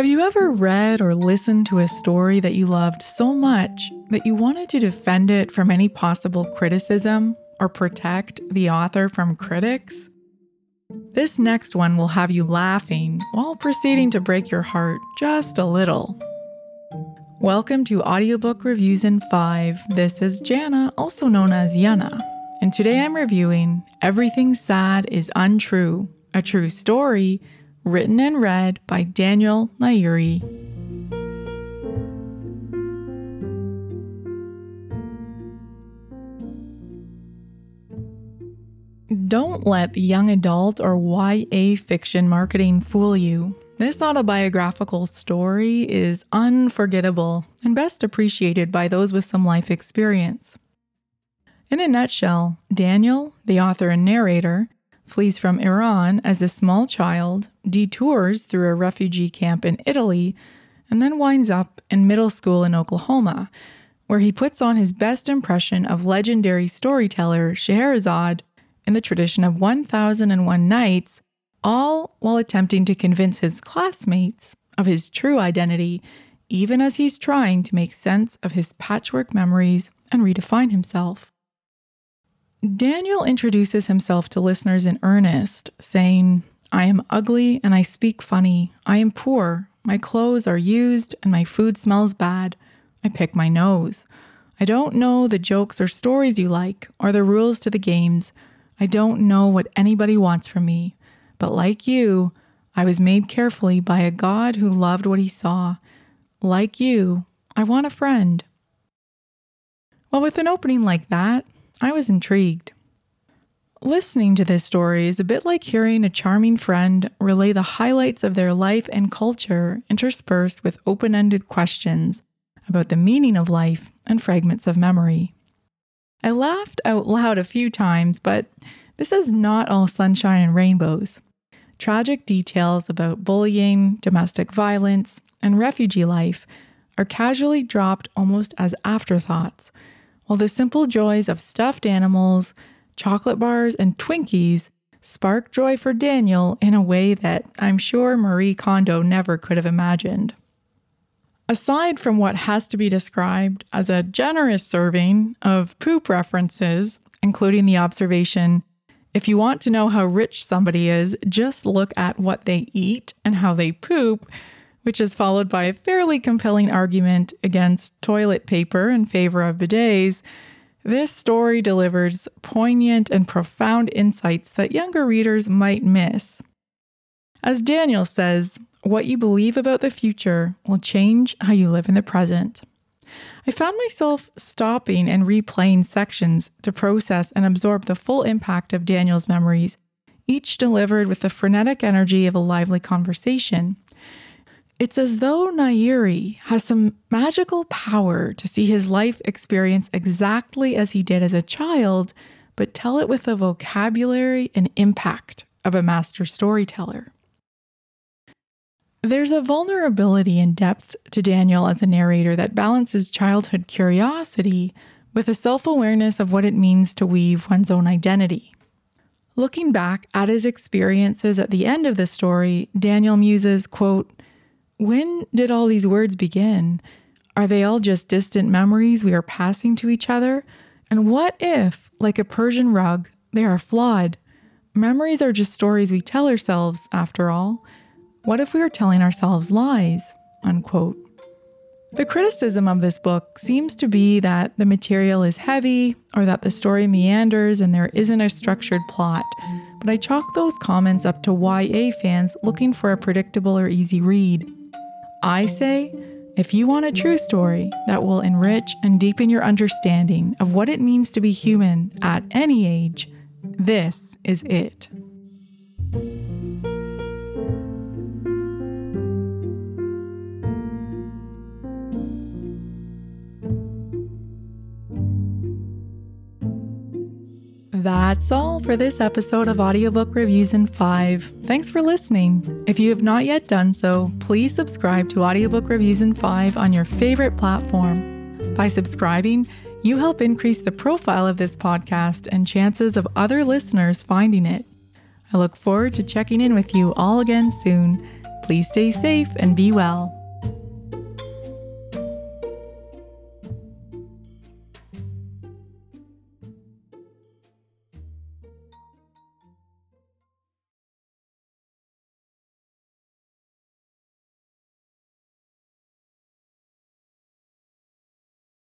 Have you ever read or listened to a story that you loved so much that you wanted to defend it from any possible criticism or protect the author from critics? This next one will have you laughing while proceeding to break your heart just a little. Welcome to Audiobook Reviews in 5. This is Jana, also known as Yana, and today I'm reviewing Everything Sad is Untrue, a true story written and read by Daniel Nayeri. Don't let the young adult or YA fiction marketing fool you. This autobiographical story is unforgettable and best appreciated by those with some life experience. In a nutshell, Daniel, the author and narrator, flees from Iran as a small child, detours through a refugee camp in Italy, and then winds up in middle school in Oklahoma, where he puts on his best impression of legendary storyteller Scheherazade in the tradition of 1001 Nights, all while attempting to convince his classmates of his true identity, even as he's trying to make sense of his patchwork memories and redefine himself. Daniel introduces himself to listeners in earnest, saying, I am ugly and I speak funny. I am poor. My clothes are used and my food smells bad. I pick my nose. I don't know the jokes or stories you like or the rules to the games. I don't know what anybody wants from me. But like you, I was made carefully by a God who loved what he saw. Like you, I want a friend. Well, with an opening like that, I was intrigued. Listening to this story is a bit like hearing a charming friend relay the highlights of their life and culture interspersed with open ended questions about the meaning of life and fragments of memory. I laughed out loud a few times, but this is not all sunshine and rainbows. Tragic details about bullying, domestic violence, and refugee life are casually dropped almost as afterthoughts while the simple joys of stuffed animals, chocolate bars, and Twinkies spark joy for Daniel in a way that I'm sure Marie Kondo never could have imagined. Aside from what has to be described as a generous serving of poop references, including the observation if you want to know how rich somebody is, just look at what they eat and how they poop, which is followed by a fairly compelling argument against toilet paper in favor of bidets, this story delivers poignant and profound insights that younger readers might miss. As Daniel says, what you believe about the future will change how you live in the present. I found myself stopping and replaying sections to process and absorb the full impact of Daniel's memories, each delivered with the frenetic energy of a lively conversation. It's as though Nayeri has some magical power to see his life experience exactly as he did as a child, but tell it with the vocabulary and impact of a master storyteller. There's a vulnerability and depth to Daniel as a narrator that balances childhood curiosity with a self awareness of what it means to weave one's own identity. Looking back at his experiences at the end of the story, Daniel muses, quote, when did all these words begin? Are they all just distant memories we are passing to each other? And what if, like a Persian rug, they are flawed? Memories are just stories we tell ourselves, after all. What if we are telling ourselves lies? Unquote. The criticism of this book seems to be that the material is heavy or that the story meanders and there isn't a structured plot. But I chalk those comments up to YA fans looking for a predictable or easy read. I say, if you want a true story that will enrich and deepen your understanding of what it means to be human at any age, this is it. That's all for this episode of Audiobook Reviews in 5. Thanks for listening. If you have not yet done so, please subscribe to Audiobook Reviews in 5 on your favorite platform. By subscribing, you help increase the profile of this podcast and chances of other listeners finding it. I look forward to checking in with you all again soon. Please stay safe and be well.